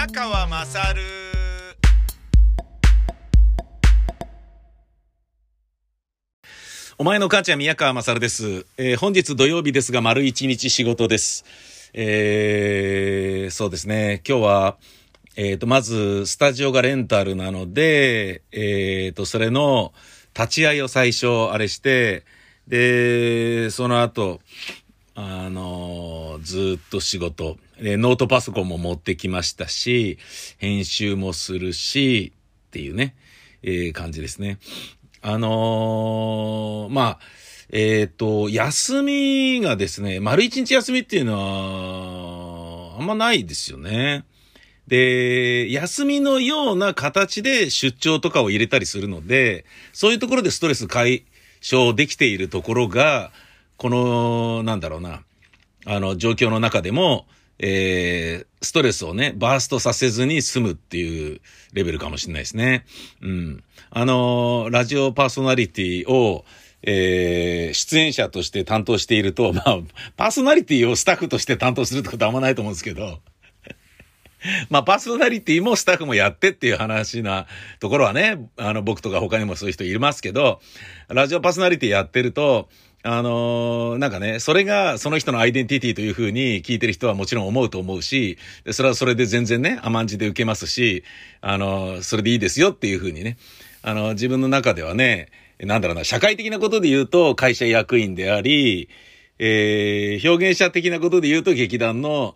宮川まさるお前の母ちゃん宮川まさるです、えー、本日土曜日ですが丸一日仕事です。えー、そうですね。今日はえっ、ー、と、まず、スタジオがレンタルなので、えっ、ー、と、それの立ち会いを最初、あれして、で、その後、あのー、ずっと仕事、で、ノートパソコンも持ってきましたし、編集もするし、っていうね、えー、感じですね。あのー、まあ、えっ、と、休みがですね、丸一日休みっていうのは、あんまないですよね。で、休みのような形で出張とかを入れたりするので、そういうところでストレス解消できているところが、この、なんだろうな、あの、状況の中でも、えー、ストレスをね、バーストさせずに済むっていうレベルかもしれないですね。うん。あの、ラジオパーソナリティを、えー、出演者として担当していると、まあ、パーソナリティをスタッフとして担当するってことはあんまないと思うんですけど、まあ、パーソナリティもスタッフもやってっていう話なところはね、あの、僕とか他にもそういう人いますけど、ラジオパーソナリティやってると、あのー、なんかね、それがその人のアイデンティティというふうに聞いてる人はもちろん思うと思うし、それはそれで全然ね、甘んじで受けますし、あのー、それでいいですよっていうふうにね、あのー、自分の中ではね、なんだろうな、社会的なことで言うと会社役員であり、えー、表現者的なことで言うと劇団の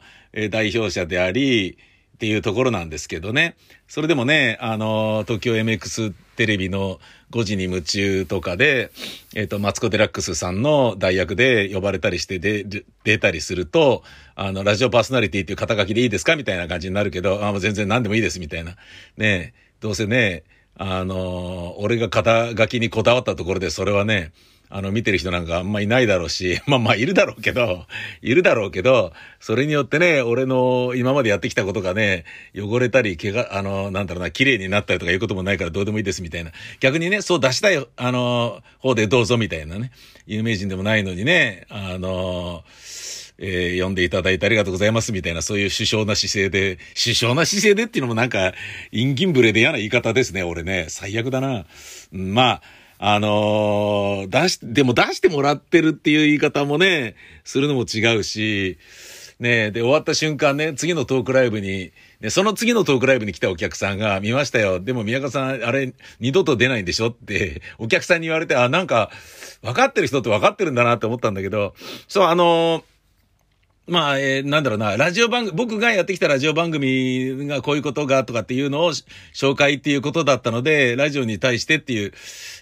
代表者であり、っていうところなんですけどね。それでもね、あの、東京 MX テレビの5時に夢中とかで、えっ、ー、と、マツコ・デラックスさんの代役で呼ばれたりしてで、出たりすると、あの、ラジオパーソナリティっていう肩書きでいいですかみたいな感じになるけど、あ、もう全然何でもいいです、みたいな。ねどうせね、あの、俺が肩書きにこだわったところで、それはね、あの、見てる人なんかあんまいないだろうし、まあまあいるだろうけど、いるだろうけど、それによってね、俺の今までやってきたことがね、汚れたり、怪我、あの、なんだろうな、綺麗になったりとかいうこともないからどうでもいいですみたいな。逆にね、そう出したい、あの、方でどうぞみたいなね。有名人でもないのにね、あの、えー、読んでいただいてありがとうございますみたいな、そういう首相な姿勢で、首相な姿勢でっていうのもなんか、陰銀ブレで嫌な言い方ですね、俺ね。最悪だな。まあ、あのー、出し、でも出してもらってるっていう言い方もね、するのも違うし、ねで、終わった瞬間ね、次のトークライブに、ね、その次のトークライブに来たお客さんが、見ましたよ。でも宮川さん、あれ、二度と出ないんでしょって、お客さんに言われて、あ、なんか、分かってる人って分かってるんだなって思ったんだけど、そう、あのーまあ、えー、なんだろうな、ラジオ番組、僕がやってきたラジオ番組がこういうことがとかっていうのを紹介っていうことだったので、ラジオに対してっていう、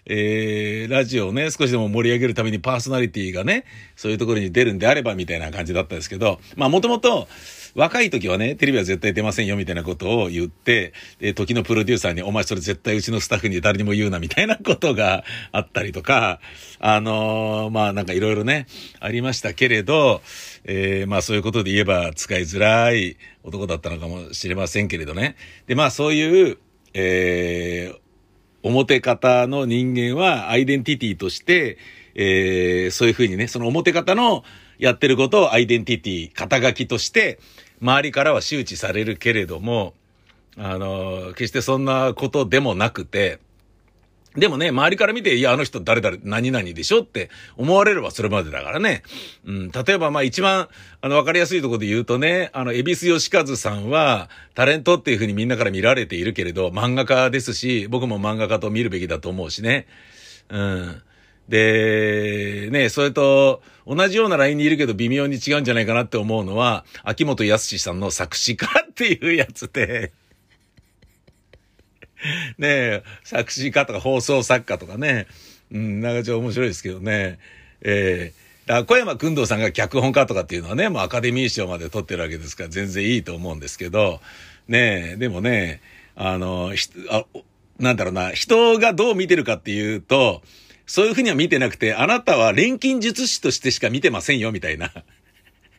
えー、ラジオをね、少しでも盛り上げるためにパーソナリティがね、そういうところに出るんであればみたいな感じだったんですけど、まあもともと、若い時はね、テレビは絶対出ませんよみたいなことを言って、で、時のプロデューサーに、お前それ絶対うちのスタッフに誰にも言うなみたいなことがあったりとか、あのー、まあなんかいろいろね、ありましたけれど、えー、まあそういうことで言えば使いづらい男だったのかもしれませんけれどね。で、まあそういう、えー、表方の人間はアイデンティティとして、えー、そういうふうにね、その表方のやってることをアイデンティティ、肩書きとして、周りからは周知されるけれども、あの、決してそんなことでもなくて、でもね、周りから見て、いや、あの人誰々、何々でしょって思われればそれまでだからね。うん、例えば、まあ一番、あの、わかりやすいところで言うとね、あの、エビスヨシカズさんは、タレントっていうふうにみんなから見られているけれど、漫画家ですし、僕も漫画家と見るべきだと思うしね。うん。で、ね、それと、同じようなラインにいるけど微妙に違うんじゃないかなって思うのは、秋元康さんの作詞家っていうやつで、ね作詞家とか放送作家とかね、うん、なんかちょっと面白いですけどね、えー、だ小山君堂さんが脚本家とかっていうのはね、もうアカデミー賞まで取ってるわけですから全然いいと思うんですけど、ねえでもね、あの、ひあなんだろうな、人がどう見てるかっていうと、そういうふうには見てなくて、あなたは錬金術師としてしか見てませんよ、みたいな。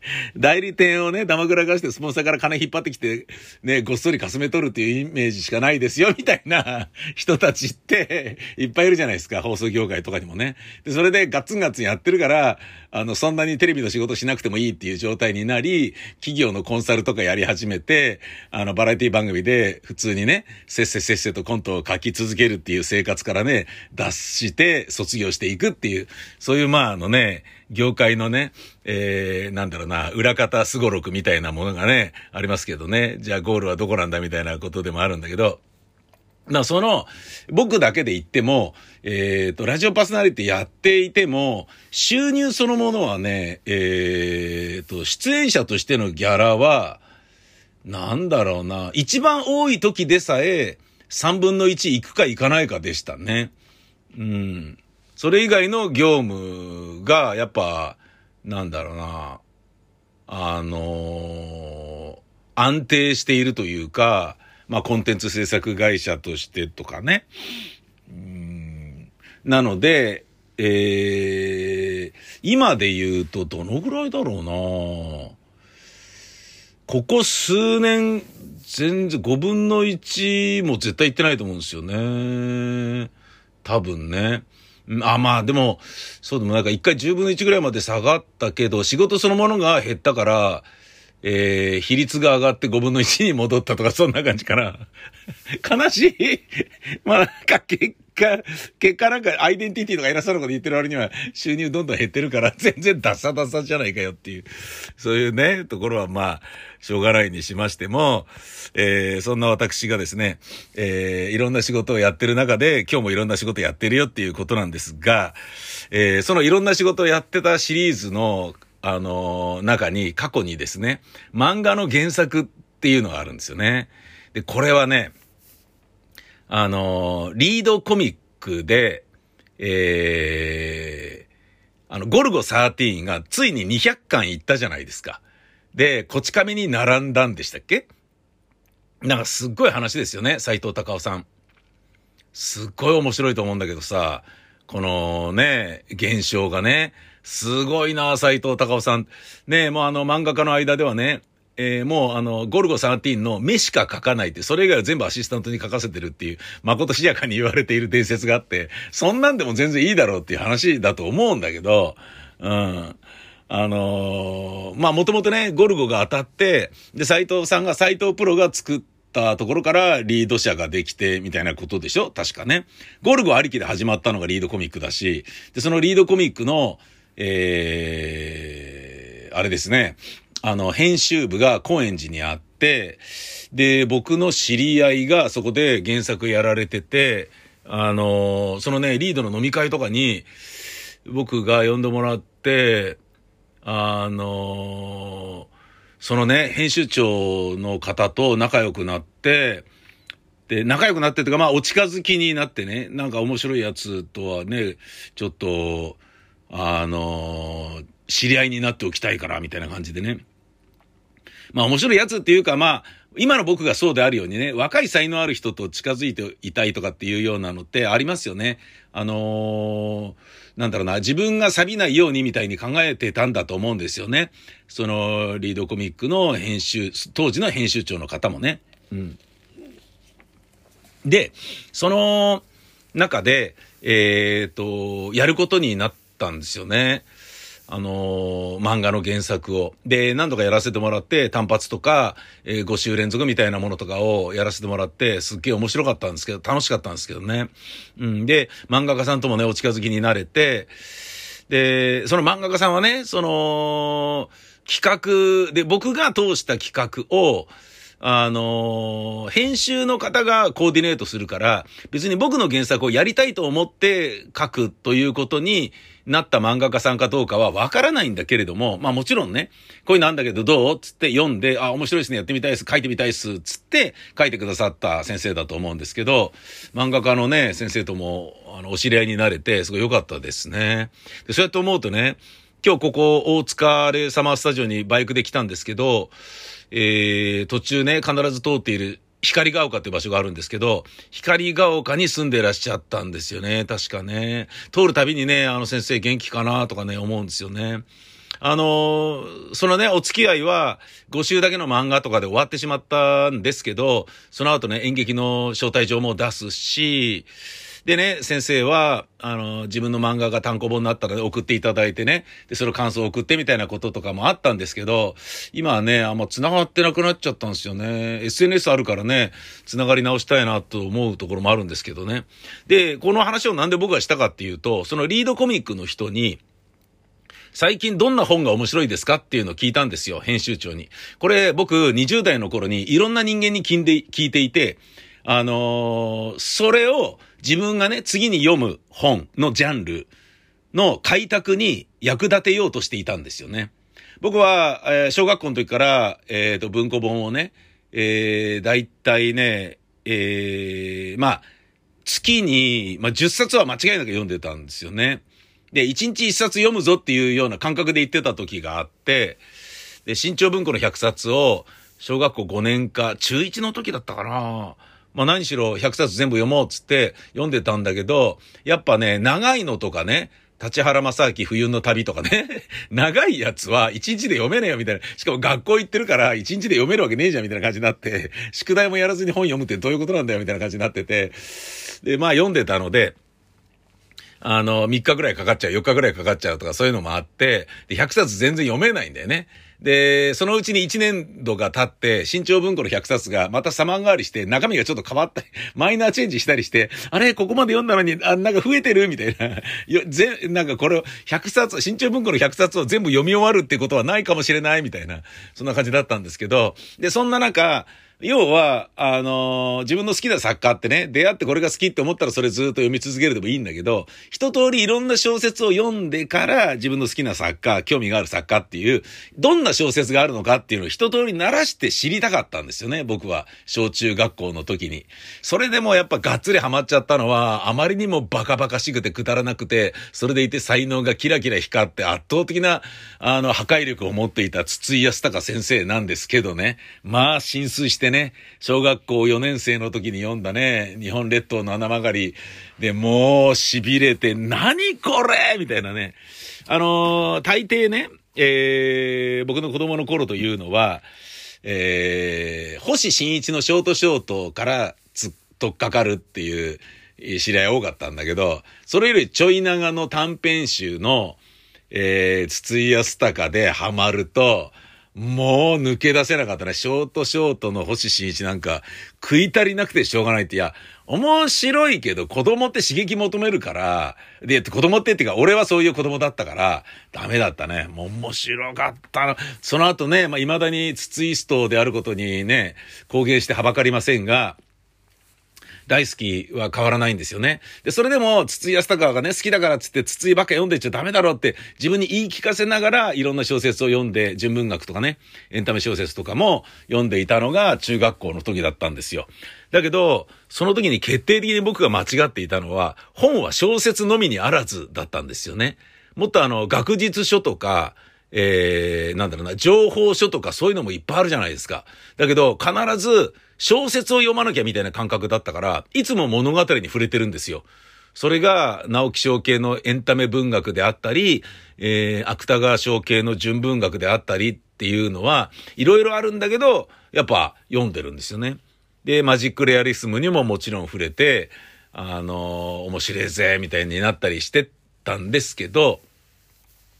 代理店をね、だまくらかしてスポンサーから金引っ張ってきて、ね、ごっそりかすめとるっていうイメージしかないですよ、みたいな 人たちって、いっぱいいるじゃないですか、放送業界とかにもね。で、それでガツンガツンやってるから、あの、そんなにテレビの仕事しなくてもいいっていう状態になり、企業のコンサルとかやり始めて、あの、バラエティ番組で普通にね、せっせせっせとコントを書き続けるっていう生活からね、脱して卒業していくっていう、そういうまああのね、業界のね、えー、なんだろうな、裏方すごろくみたいなものがね、ありますけどね、じゃあゴールはどこなんだみたいなことでもあるんだけど、な、その、僕だけで言っても、えっ、ー、と、ラジオパーソナリティやっていても、収入そのものはね、えっ、ー、と、出演者としてのギャラは、なんだろうな、一番多い時でさえ、3分の1行くか行かないかでしたね。うん。それ以外の業務が、やっぱ、なんだろうな、あのー、安定しているというか、まあ、コンテンツ制作会社としてとかね。うんなので、えー、今で言うとどのぐらいだろうなここ数年、全然5分の1も絶対行ってないと思うんですよね。多分ね。あ、まあでも、そうでもなんか一回10分の1ぐらいまで下がったけど、仕事そのものが減ったから、えー、比率が上がって5分の1に戻ったとか、そんな感じかな。悲しい。まあ、なんか結果、結果なんかアイデンティティとか偉そうなこと言ってる割には収入どんどん減ってるから、全然ダサダサじゃないかよっていう、そういうね、ところはまあ、しょうがないにしましても、えー、そんな私がですね、えー、いろんな仕事をやってる中で、今日もいろんな仕事やってるよっていうことなんですが、えー、そのいろんな仕事をやってたシリーズのあの、中に、過去にですね、漫画の原作っていうのがあるんですよね。で、これはね、あの、リードコミックで、えー、あの、ゴルゴ13がついに200巻いったじゃないですか。で、こち亀に並んだんでしたっけ？なんかすっごい話ですよね、斎藤隆夫さん。すっごい面白いと思うんだけどさ、このね、現象がね、すごいな、斎藤隆夫さん。ねえもうあの漫画家の間ではね、えー、もうあの、ゴルゴ13の目しか描かないって、それ以外は全部アシスタントに書かせてるっていう、誠しやかに言われている伝説があって、そんなんでも全然いいだろうっていう話だと思うんだけど、うん。あのー、まあ、もともとね、ゴルゴが当たって、で、斎藤さんが、斎藤プロが作ったところからリード社ができて、みたいなことでしょ？確かね。ゴルゴありきで始まったのがリードコミックだし、で、そのリードコミックの、えー、あれですね、あの、編集部が高円寺にあって、で、僕の知り合いがそこで原作やられてて、あの、そのね、リードの飲み会とかに、僕が呼んでもらって、あの、そのね、編集長の方と仲良くなって、で、仲良くなってというか、まあ、お近づきになってね、なんか面白いやつとはね、ちょっと、あの、知り合いになっておきたいから、みたいな感じでね。まあ面白いやつっていうか、まあ、今の僕がそうであるようにね、若い才能ある人と近づいていたいとかっていうようなのってありますよね。あのー、なんだろうな、自分が錆びないようにみたいに考えてたんだと思うんですよね。その、リードコミックの編集、当時の編集長の方もね。うん。で、その中で、えっ、ー、と、やることになっったんですよね。あのー、漫画の原作を。で、何度かやらせてもらって、単発とか、えー、5週連続みたいなものとかをやらせてもらって、すっげえ面白かったんですけど、楽しかったんですけどね。うん。で、漫画家さんともね、お近づきになれて、で、その漫画家さんはね、その、企画で、僕が通した企画を、あのー、編集の方がコーディネートするから、別に僕の原作をやりたいと思って書くということになった漫画家さんかどうかはわからないんだけれども、まあもちろんね、こういうのなんだけどどうつって読んで、あ、面白いですね、やってみたいです、書いてみたいです、つって書いてくださった先生だと思うんですけど、漫画家のね、先生とも、あの、お知り合いになれて、すごい良かったですね。で、そうやって思うとね、今日ここ大塚レサマースタジオにバイクで来たんですけど、えー、途中ね、必ず通っている光が丘っていう場所があるんですけど、光が丘に住んでらっしゃったんですよね、確かね。通るたびにね、あの先生元気かなとかね、思うんですよね。あのそのね、お付き合いは5週だけの漫画とかで終わってしまったんですけど、その後ね、演劇の招待状も出すし、でね、先生は、あの、自分の漫画が単行本になったら送っていただいてね、で、その感想を送ってみたいなこととかもあったんですけど、今はね、あんま繋がってなくなっちゃったんですよね。SNS あるからね、繋がり直したいなと思うところもあるんですけどね。で、この話をなんで僕がしたかっていうと、そのリードコミックの人に、最近どんな本が面白いですかっていうのを聞いたんですよ、編集長に。これ僕20代の頃にいろんな人間に聞いて聞いていて、あのー、それを自分がね、次に読む本のジャンルの開拓に役立てようとしていたんですよね。僕は、えー、小学校の時から、えっ、ー、と、文庫本をね、えー、だいたいね、えー、まあ、月に、まあ、10冊は間違いなく読んでたんですよね。で、1日1冊読むぞっていうような感覚で言ってた時があって、で、新潮文庫の100冊を、小学校5年か、中1の時だったかな。まあ何しろ100冊全部読もうっつって読んでたんだけど、やっぱね、長いのとかね、立原正明冬の旅とかね。長いやつは一日で読めねえよみたいな。しかも学校行ってるから一日で読めるわけねえじゃんみたいな感じになって、宿題もやらずに本読むってどういうことなんだよみたいな感じになってて。で、まあ読んでたので、あの、3日ぐらいかかっちゃう、4日ぐらいかかっちゃうとかそういうのもあって、で、100冊全然読めないんだよね。で、そのうちに1年度が経って、新潮文庫の100冊がまた様変わりして、中身がちょっと変わったり、マイナーチェンジしたりして、あれ、ここまで読んだのに、あ、なんか増えてるみたいな。よ、ぜ、なんかこれを100冊、新潮文庫の100冊を全部読み終わるってことはないかもしれないみたいな、そんな感じだったんですけど、で、そんな中、要は、あのー、自分の好きな作家ってね、出会ってこれが好きって思ったらそれずっと読み続けるでもいいんだけど、一通りいろんな小説を読んでから自分の好きな作家、興味がある作家っていう、どんな小説があるのかっていうのを一通り鳴らして知りたかったんですよね、僕は。小中学校の時に。それでもやっぱがっつりハマっちゃったのは、あまりにもバカバカしくてくだらなくて、それでいて才能がキラキラ光って圧倒的な、あの、破壊力を持っていた筒井康隆先生なんですけどね。まあ、浸水してね、ね小学校4年生の時に読んだね、日本列島の穴曲がりでもう痺れて、何これ？みたいなね。あのー、大抵ね、えー、僕の子供の頃というのは、えー、星新一のショートショートからつっとっかかるっていう知り合い多かったんだけど、それよりちょい長の短編集の、えー、筒井康隆でハマると、もう抜け出せなかったね。ショートショートの星新一なんか食い足りなくてしょうがないって。いや、面白いけど子供って刺激求めるから、で、子供ってっていうか俺はそういう子供だったから、ダメだったね。もう面白かったな。その後ね、まあ、未だに筒井ストであることにね、公言してはばかりませんが、大好きは変わらないんですよね。で、それでも、筒井康隆がね、好きだからっつって、筒井ばっか読んでっちゃダメだろうって、自分に言い聞かせながら、いろんな小説を読んで、純文学とかね、エンタメ小説とかも読んでいたのが中学校の時だったんですよ。だけど、その時に決定的に僕が間違っていたのは、本は小説のみにあらずだったんですよね。もっとあの、学術書とか、えー、なんだろうな、情報書とかそういうのもいっぱいあるじゃないですか。だけど、必ず小説を読まなきゃみたいな感覚だったから、いつも物語に触れてるんですよ。それが、直木賞系のエンタメ文学であったり、えー、芥川賞系の純文学であったりっていうのは、いろいろあるんだけど、やっぱ読んでるんですよね。で、マジックレアリスムにももちろん触れて、あのー、面白いぜ、みたいになったりしてたんですけど、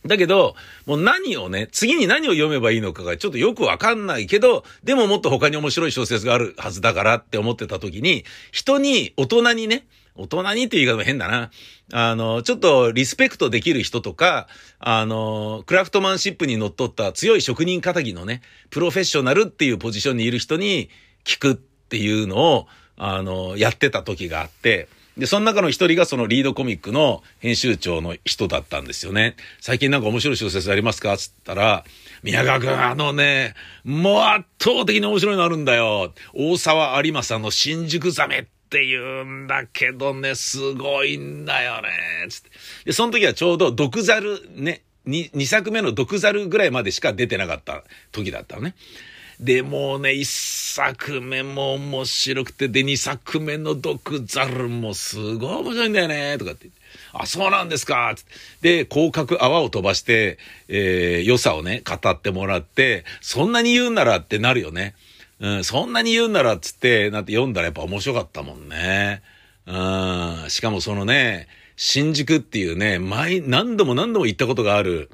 だけど、もう何をね、次に何を読めばいいのかがちょっとよくわかんないけど、でももっと他に面白い小説があるはずだからって思ってた時に、人に、大人にね、大人にっていう言い方も変だな。あの、ちょっとリスペクトできる人とか、あの、クラフトマンシップに乗っ取った強い職人仇のね、プロフェッショナルっていうポジションにいる人に聞くっていうのを、あの、やってた時があって、で、その中の一人がそのリードコミックの編集長の人だったんですよね。最近なんか面白い小説ありますか？つったら、宮川くん、あのね、もう圧倒的に面白いのあるんだよ。大沢有正の新宿ザメって言うんだけどね、すごいんだよね。つって。で、その時はちょうど毒猿ね、2, 2作目の毒猿ぐらいまでしか出てなかった時だったのね。で、もね、一作目も面白くて、で、二作目の毒猿もすごい面白いんだよね、とかって。あ、そうなんですかってで、広角泡を飛ばして、えー、良さをね、語ってもらって、そんなに言うならってなるよね。うん、そんなに言うならっつって、なって読んだらやっぱ面白かったもんね。うん、しかもそのね、新宿っていうね、前、何度も何度も行ったことがある。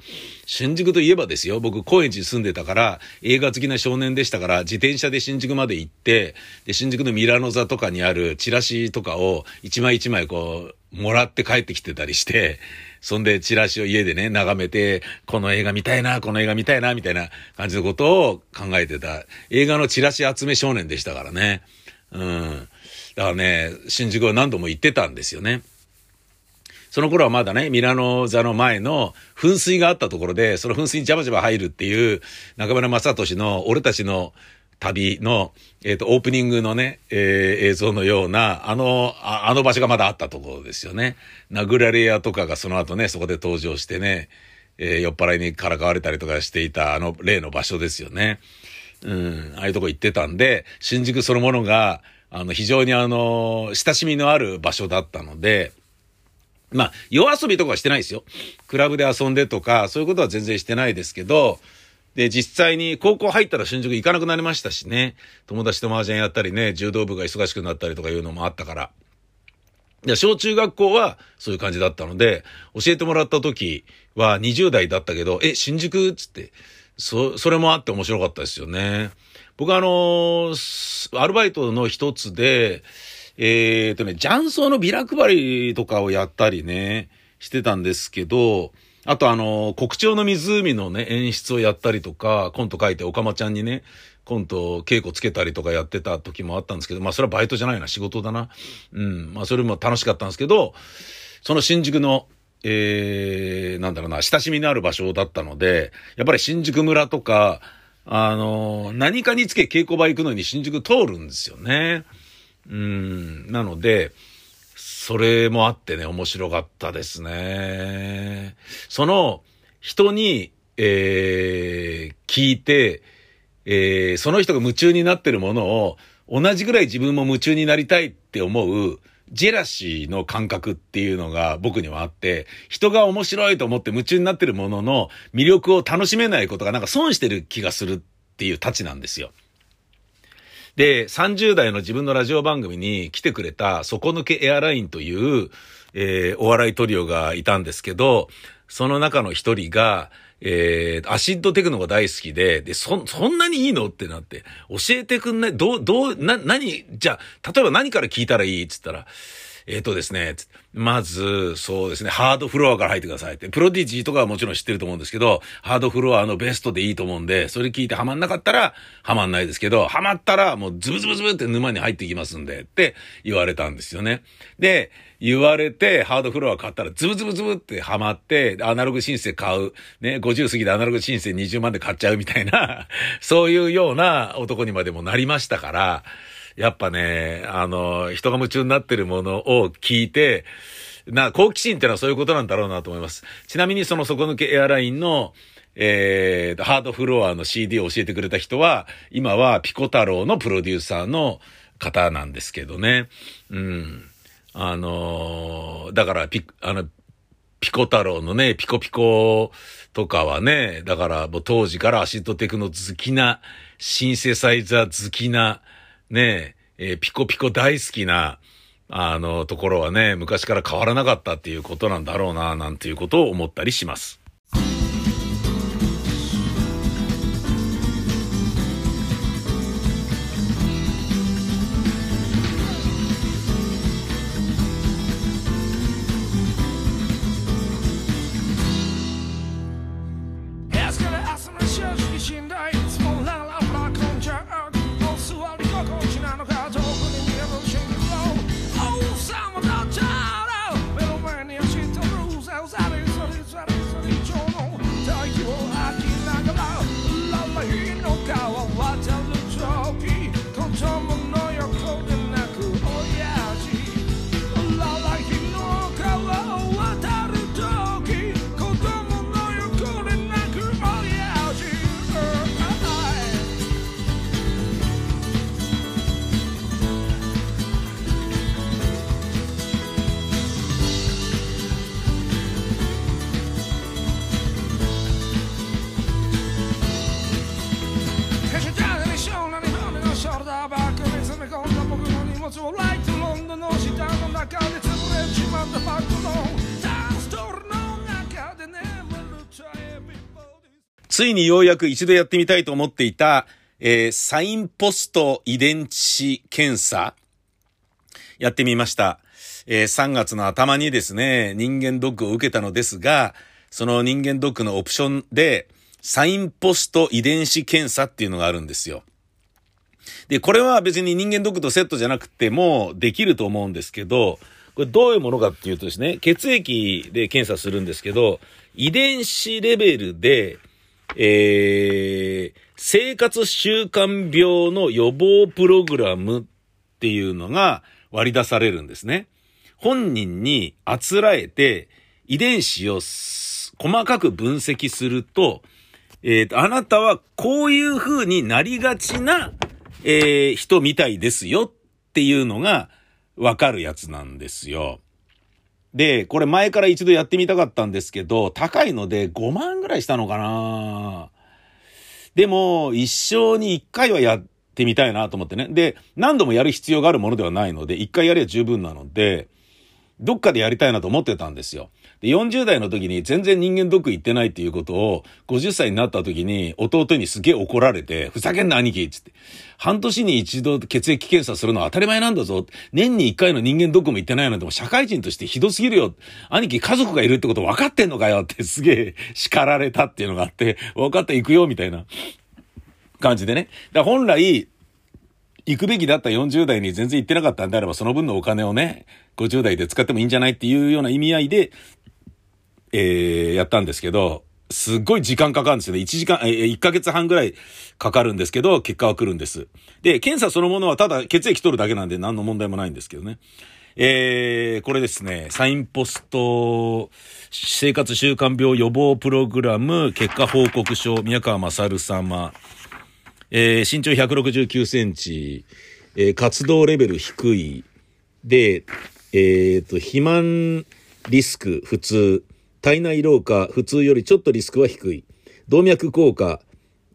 新宿といえばですよ、僕、高円寺に住んでたから、映画好きな少年でしたから、自転車で新宿まで行って、で、新宿のミラノ座とかにあるチラシとかを一枚一枚こう、もらって帰ってきてたりして、そんでチラシを家でね、眺めて、この映画見たいな、この映画見たいな、みたいな感じのことを考えてた。映画のチラシ集め少年でしたからね。うん。だからね、新宿は何度も行ってたんですよね。その頃はまだね、ミラノ座の前の噴水があったところで、その噴水にジャバジャバ入るっていう、中村正俊の俺たちの旅の、えっ、ー、と、オープニングのね、えー、映像のような、あのあ、あの場所がまだあったところですよね。殴られ屋とかがその後ね、そこで登場してね、えー、酔っ払いにからかわれたりとかしていた、あの、例の場所ですよね。うん、ああいうとこ行ってたんで、新宿そのものが、あの、非常にあの、親しみのある場所だったので、まあ、夜遊びとかはしてないですよ。クラブで遊んでとか、そういうことは全然してないですけど、で、実際に高校入ったら新宿行かなくなりましたしね。友達と麻雀やったりね、柔道部が忙しくなったりとかいうのもあったから。いや、小中学校はそういう感じだったので、教えてもらった時は20代だったけど、え、新宿？つって、そ、それもあって面白かったですよね。僕はあのアルバイトの一つで、えー、とね、雀荘のビラ配りとかをやったりね、してたんですけど、あとあの、国鳥の湖のね、演出をやったりとか、コント書いて、おかまちゃんにね、コント稽古つけたりとかやってた時もあったんですけど、まあそれはバイトじゃないな、仕事だな。うん、まあそれも楽しかったんですけど、その新宿の、えー、なんだろうな、親しみのある場所だったので、やっぱり新宿村とか、あの、何かにつけ稽古場行くのに新宿通るんですよね。うん、なので、それもあってね、面白かったですね。その、人に、えー、聞いて、えー、その人が夢中になってるものを、同じぐらい自分も夢中になりたいって思う、ジェラシーの感覚っていうのが僕にはあって、人が面白いと思って夢中になってるものの魅力を楽しめないことがなんか損してる気がするっていうたちなんですよ。で、30代の自分のラジオ番組に来てくれた底抜けエアラインという、えー、お笑いトリオがいたんですけど、その中の一人が、えー、アシッドテクノが大好きで、で、そ、そんなにいいのってなって、教えてくんないどう、どう、な、何、じゃあ、例えば何から聞いたらいいっつったら、えっ、ー、とですね、まず、そうですね、ハードフロアから入ってくださいって。プロディジーとかはもちろん知ってると思うんですけど、ハードフロアのベストでいいと思うんで、それ聞いてハマんなかったら、ハマんないですけど、ハマったらもうズブズブズブって沼に入ってきますんで、って言われたんですよね。で、言われて、ハードフロア買ったら、ズブズブズブってハマって、アナログ申請買う。ね、50過ぎでアナログ申請20万で買っちゃうみたいな、そういうような男にまでもなりましたから、やっぱね、あの、人が夢中になってるものを聞いて、な、好奇心ってのはそういうことなんだろうなと思います。ちなみにその底抜けエアラインの、えー、ハードフロアの CD を教えてくれた人は、今はピコ太郎のプロデューサーの方なんですけどね。うん。あのー、だからピ、あの、ピコ太郎のね、ピコピコとかはね、だからもう当時からアシッドテクノ好きな、シンセサイザー好きな、ねえ、ー、ピコピコ大好きな、あの、ところはね、昔から変わらなかったっていうことなんだろうな、なんていうことを思ったりします。物をライトロンドの下の中で潰れちまったバッグのダンストルの中で眠るチャイついにようやく一度やってみたいと思っていた、えー、サインポスト遺伝子検査やってみました。えー、3月の頭にですね、人間ドックを受けたのですが、その人間ドックのオプションで、サインポスト遺伝子検査っていうのがあるんですよ。で、これは別に人間ドックとセットじゃなくてもできると思うんですけど、これどういうものかっていうとですね、血液で検査するんですけど、遺伝子レベルで、えー、生活習慣病の予防プログラムっていうのが割り出されるんですね。本人にあつらえて遺伝子を細かく分析すると、えーと、あなたはこういう風になりがちな、えー人みたいですよっていうのがわかるやつなんですよ。で、これ前から一度やってみたかったんですけど、高いので5万ぐらいしたのかなでも、一生に一回はやってみたいなと思ってね。で、何度もやる必要があるものではないので、一回やれば十分なので、どっかでやりたいなと思ってたんですよ。で、40代の時に全然人間ドック行ってないっていうことを、50歳になった時に弟にすげえ怒られて、ふざけんな兄貴っつって。半年に一度血液検査するのは当たり前なんだぞ。年に一回の人間ドックも行ってないなんてもう社会人としてひどすぎるよ。兄貴家族がいるってこと分かってんのかよってすげえ叱られたっていうのがあって、分かった行くよみたいな感じでね。だ本来、行くべきだった40代に全然行ってなかったんであれば、その分のお金をね、50代で使ってもいいんじゃないっていうような意味合いで、えー、やったんですけど、すっごい時間かかるんですよね。1時間、えー、1ヶ月半ぐらいかかるんですけど、結果は来るんです。で、検査そのものはただ血液取るだけなんで何の問題もないんですけどね。えー、これですね、サインポスト生活習慣病予防プログラム結果報告書、宮川勝様。えー身長169センチ、えー活動レベル低い。で、えっ、と、肥満リスク普通、体内老化普通よりちょっとリスクは低い。動脈硬化、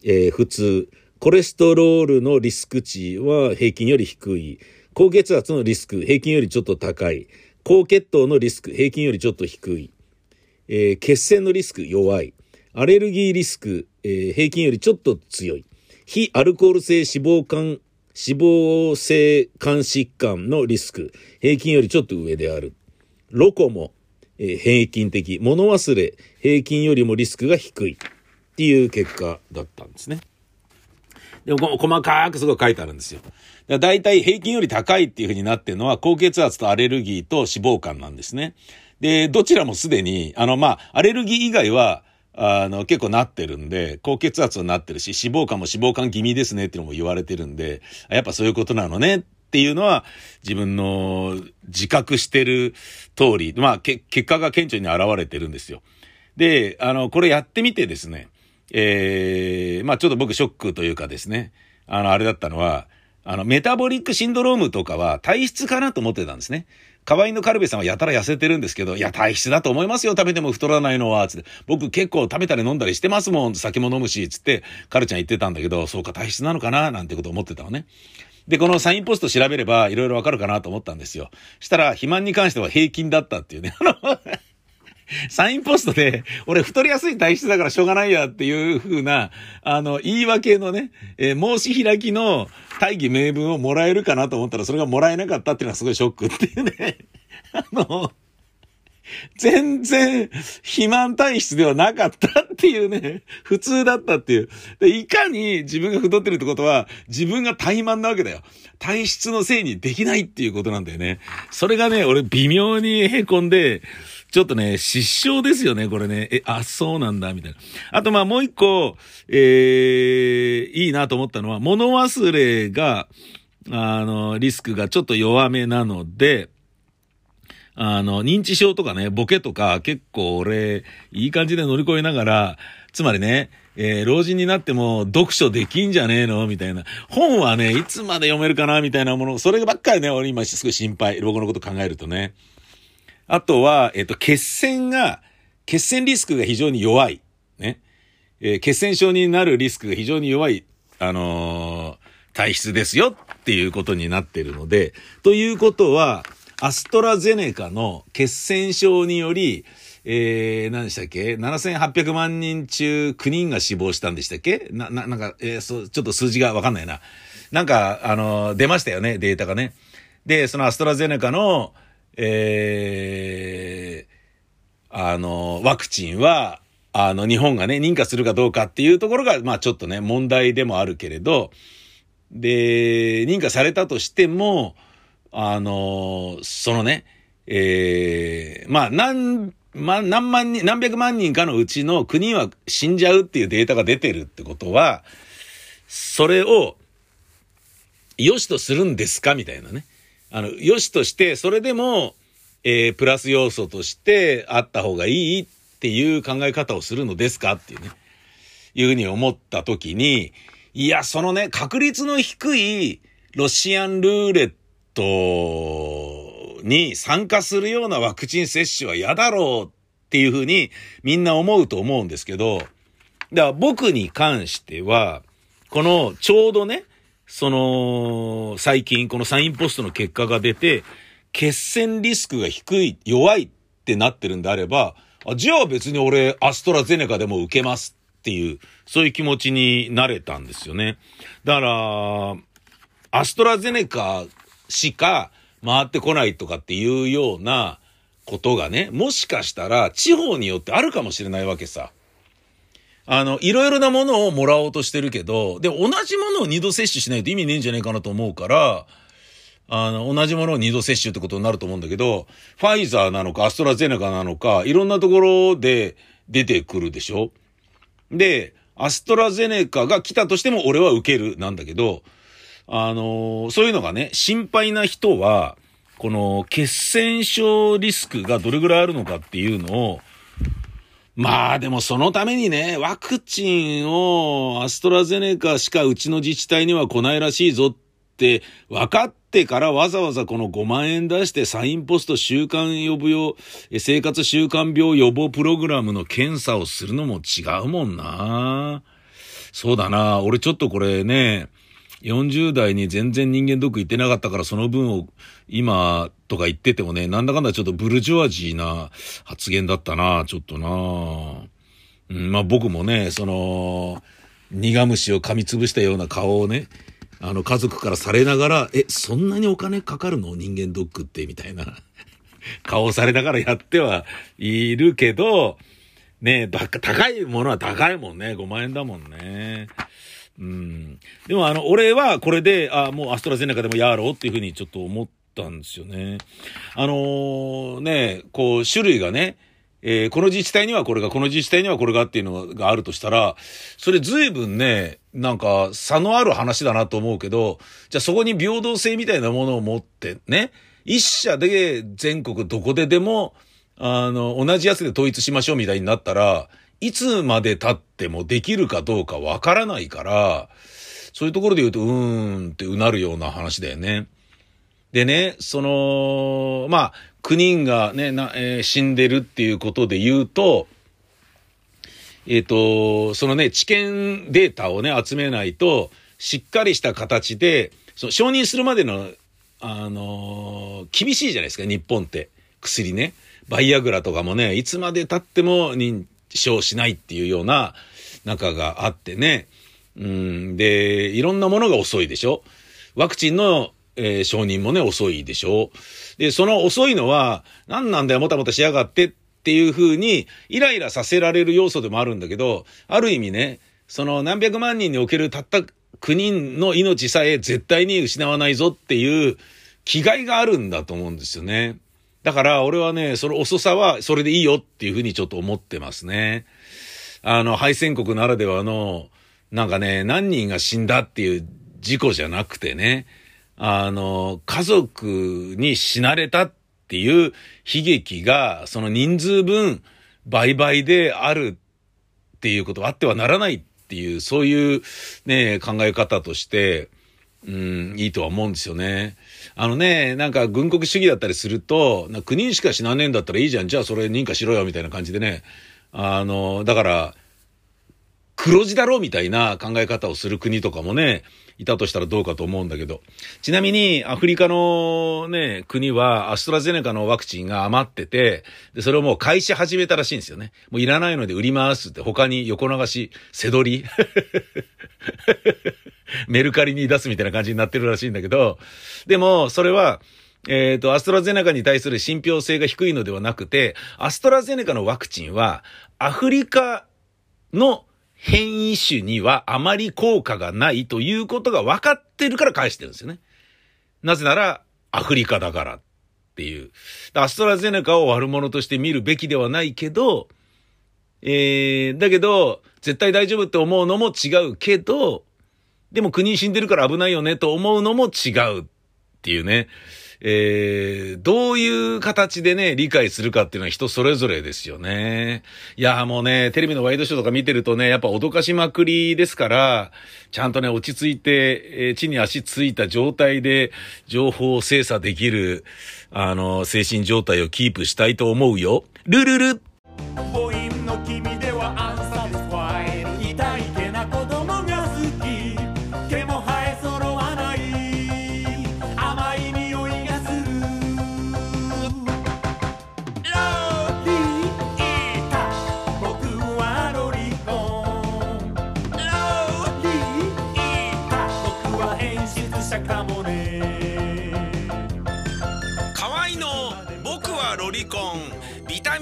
えー普通、コレステロールのリスク値は平均より低い。高血圧のリスク、平均よりちょっと高い。高血糖のリスク、平均よりちょっと低い。えー血栓のリスク弱い。アレルギーリスク、えー平均よりちょっと強い。非アルコール性脂肪肝、脂肪性肝疾患のリスク、平均よりちょっと上である。ロコモ、えー平均的。物忘れ、平均よりもリスクが低い。っていう結果だったんですね。でも細かくすごい書いてあるんですよ。だから大体平均より高いっていう風になってるのは高血圧とアレルギーと脂肪肝なんですね。で、どちらもすでに、あの、まあ、アレルギー以外は、あの、結構なってるんで、高血圧になってるし、脂肪肝も脂肪肝気味ですねっていうのも言われてるんで、やっぱそういうことなのねっていうのは、自分の自覚してる通り、まあ、結果が顕著に現れてるんですよ。で、あの、これやってみてですね、えー、まあちょっと僕ショックというかですね、あの、あれだったのは、あの、メタボリックシンドロームとかは体質かなと思ってたんですね。河合のカルベさんはやたら痩せてるんですけど、いや、体質だと思いますよ、食べても太らないのは、つって。僕結構食べたり飲んだりしてますもん、酒も飲むし、つって、カルちゃん言ってたんだけど、そうか、体質なのかな、なんてこと思ってたのね。で、このサインポスト調べれば、いろいろわかるかなと思ったんですよ。したら、肥満に関しては平均だったっていうね。あの サインポストで、俺太りやすい体質だからしょうがないやっていう風な、あの、言い訳のね、えー申し開きの大義名分をもらえるかなと思ったら、それがもらえなかったっていうのはすごいショックっていうね。あの、全然肥満体質ではなかったっていうね、普通だったっていう。で、いかに自分が太ってるってことは、自分が怠慢なわけだよ。体質のせいにできないっていうことなんだよね。それがね、俺微妙に凹んで、ちょっとね、失笑ですよね、これね。え、あ、そうなんだ、みたいな。あと、まあ、もう一個、えー、いいなと思ったのは、物忘れが、あの、リスクがちょっと弱めなので、あの、認知症とかね、ボケとか結構俺、いい感じで乗り越えながら、つまりね、えー老人になっても読書できんじゃねえの？みたいな。本はね、いつまで読めるかな？みたいなもの、そればっかりね、俺今すごい心配。老後のこと考えるとね。あとは、えっ、と、血栓が、血栓リスクが非常に弱い。ね。えー血栓症になるリスクが非常に弱い、あの体質ですよっていうことになってるので、ということは、アストラゼネカの血栓症により、えー、何でしたっけ ?7800 万人中9人が死亡したんでしたっけ？な、な、なんか、えー、そう、ちょっと数字がわかんないな。なんか、あの、出ましたよね、データがね。で、そのアストラゼネカの、えー、あの、ワクチンは、あの、日本がね、認可するかどうかっていうところが、まあちょっとね、問題でもあるけれど、で、認可されたとしても、あの、そのね、えー、まあ、何、ま、何万人、何百万人かのうちの9人は死んじゃうっていうデータが出てるってことは、それを、良しとするんですかみたいなね。あの、良しとして、それでも、えー、プラス要素としてあった方がいいっていう考え方をするのですかっていうね。いうふうに思ったときに、いや、そのね、確率の低いロシアンルーレットに参加するようなワクチン接種は嫌だろうっていうふうにみんな思うと思うんですけど、だから僕に関しては、このちょうどね、その、最近このサインポストの結果が出て、血栓リスクが低い、弱いってなってるんであれば、あじゃあ別に俺アストラゼネカでも受けますっていう、そういう気持ちになれたんですよね。だから、アストラゼネカしか回ってこないとかっていうようなことがね、もしかしたら地方によってあるかもしれないわけさ。あの、いろいろなものをもらおうとしてるけど、で、同じものを二度接種しないと意味ねえんじゃないかなと思うから、あの、同じものを二度接種ってことになると思うんだけど、ファイザーなのかアストラゼネカなのか、いろんなところで出てくるでしょで、アストラゼネカが来たとしても俺は受けるなんだけど、あのそういうのがね、心配な人は、この血栓症リスクがどれぐらいあるのかっていうのを、まあでもそのためにね、ワクチンをアストラゼネカしかうちの自治体には来ないらしいぞって分かってからわざわざこの5万円出してサインポスト週間予防用、生活習慣病予防プログラムの検査をするのも違うもんな。そうだな。俺ちょっとこれね、40代に全然人間ドック行ってなかったからその分を今とか言っててもね、なんだかんだちょっとブルジョワジーな発言だったな、ちょっとな。うん、まあ僕もね、その、苦虫を噛みつぶしたような顔をね、あの家族からされながら、え、そんなにお金かかるの？人間ドックって、みたいな 顔されながらやってはいるけど、ね高いものは高いもんね。5万円だもんね。うん。でもあの、俺はこれで、あもうアストラゼネカでもやろうっていうふうにちょっと思ったんですよね。あのー、ね、こう、種類がね、えー、この自治体にはこれが、この自治体にはこれがっていうのがあるとしたら、それ随分ね、なんか差のある話だなと思うけど、じゃあそこに平等性みたいなものを持ってね、一社で全国どこででも、あの、同じやつで統一しましょうみたいになったら、いつまで経ってもできるかどうかわからないから、そういうところで言うと、うーんってうなるような話だよね。でね、その、まあ、9人がね、なえー、死んでるっていうことで言うと、えっ、ー、と、そのね、知見データをね、集めないと、しっかりした形で、その承認するまでの、あのー、厳しいじゃないですか、日本って。薬ね。バイアグラとかもね、いつまで経っても認証しないっていうような中があってね。うん、で、いろんなものが遅いでしょワクチンの、えー、承認もね、遅いでしょで、その遅いのは、何なんだよ、もたもたしやがってっていう風に、イライラさせられる要素でもあるんだけど、ある意味ね、その何百万人におけるたった9人の命さえ絶対に失わないぞっていう気概があるんだと思うんですよね。だから俺はね、その遅さはそれでいいよっていうふうにちょっと思ってますね。あの、敗戦国ならではの、なんかね、何人が死んだっていう事故じゃなくてね、あの、家族に死なれたっていう悲劇が、その人数分倍々であるっていうことはあってはならないっていう、そういうね、考え方として、うん、いいとは思うんですよね。あのね、なんか軍国主義だったりすると、な9人しか死なねえんだったらいいじゃん。じゃあそれ認可しろよ、みたいな感じでね。あの、だから、黒字だろみたいな考え方をする国とかもね、いたとしたらどうかと思うんだけど。ちなみに、アフリカのね、国はアストラゼネカのワクチンが余ってて、で、それをもう買いし始めたらしいんですよね。もういらないので売りますって他に横流し、背取り メルカリに出すみたいな感じになってるらしいんだけど、でも、それは、えっ、と、アストラゼネカに対する信憑性が低いのではなくて、アストラゼネカのワクチンは、アフリカの変異種にはあまり効果がないということが分かってるから返してるんですよね。なぜなら、アフリカだからっていう。アストラゼネカを悪者として見るべきではないけど、えー、だけど、絶対大丈夫って思うのも違うけど、でも国死んでるから危ないよねと思うのも違うっていうね。えー、どういう形でね、理解するかっていうのは人それぞれですよね。いや、もうね、テレビのワイドショーとか見てるとね、やっぱ脅かしまくりですから、ちゃんとね、落ち着いて、えー、地に足ついた状態で情報を精査できる、あの、精神状態をキープしたいと思うよ。ルルル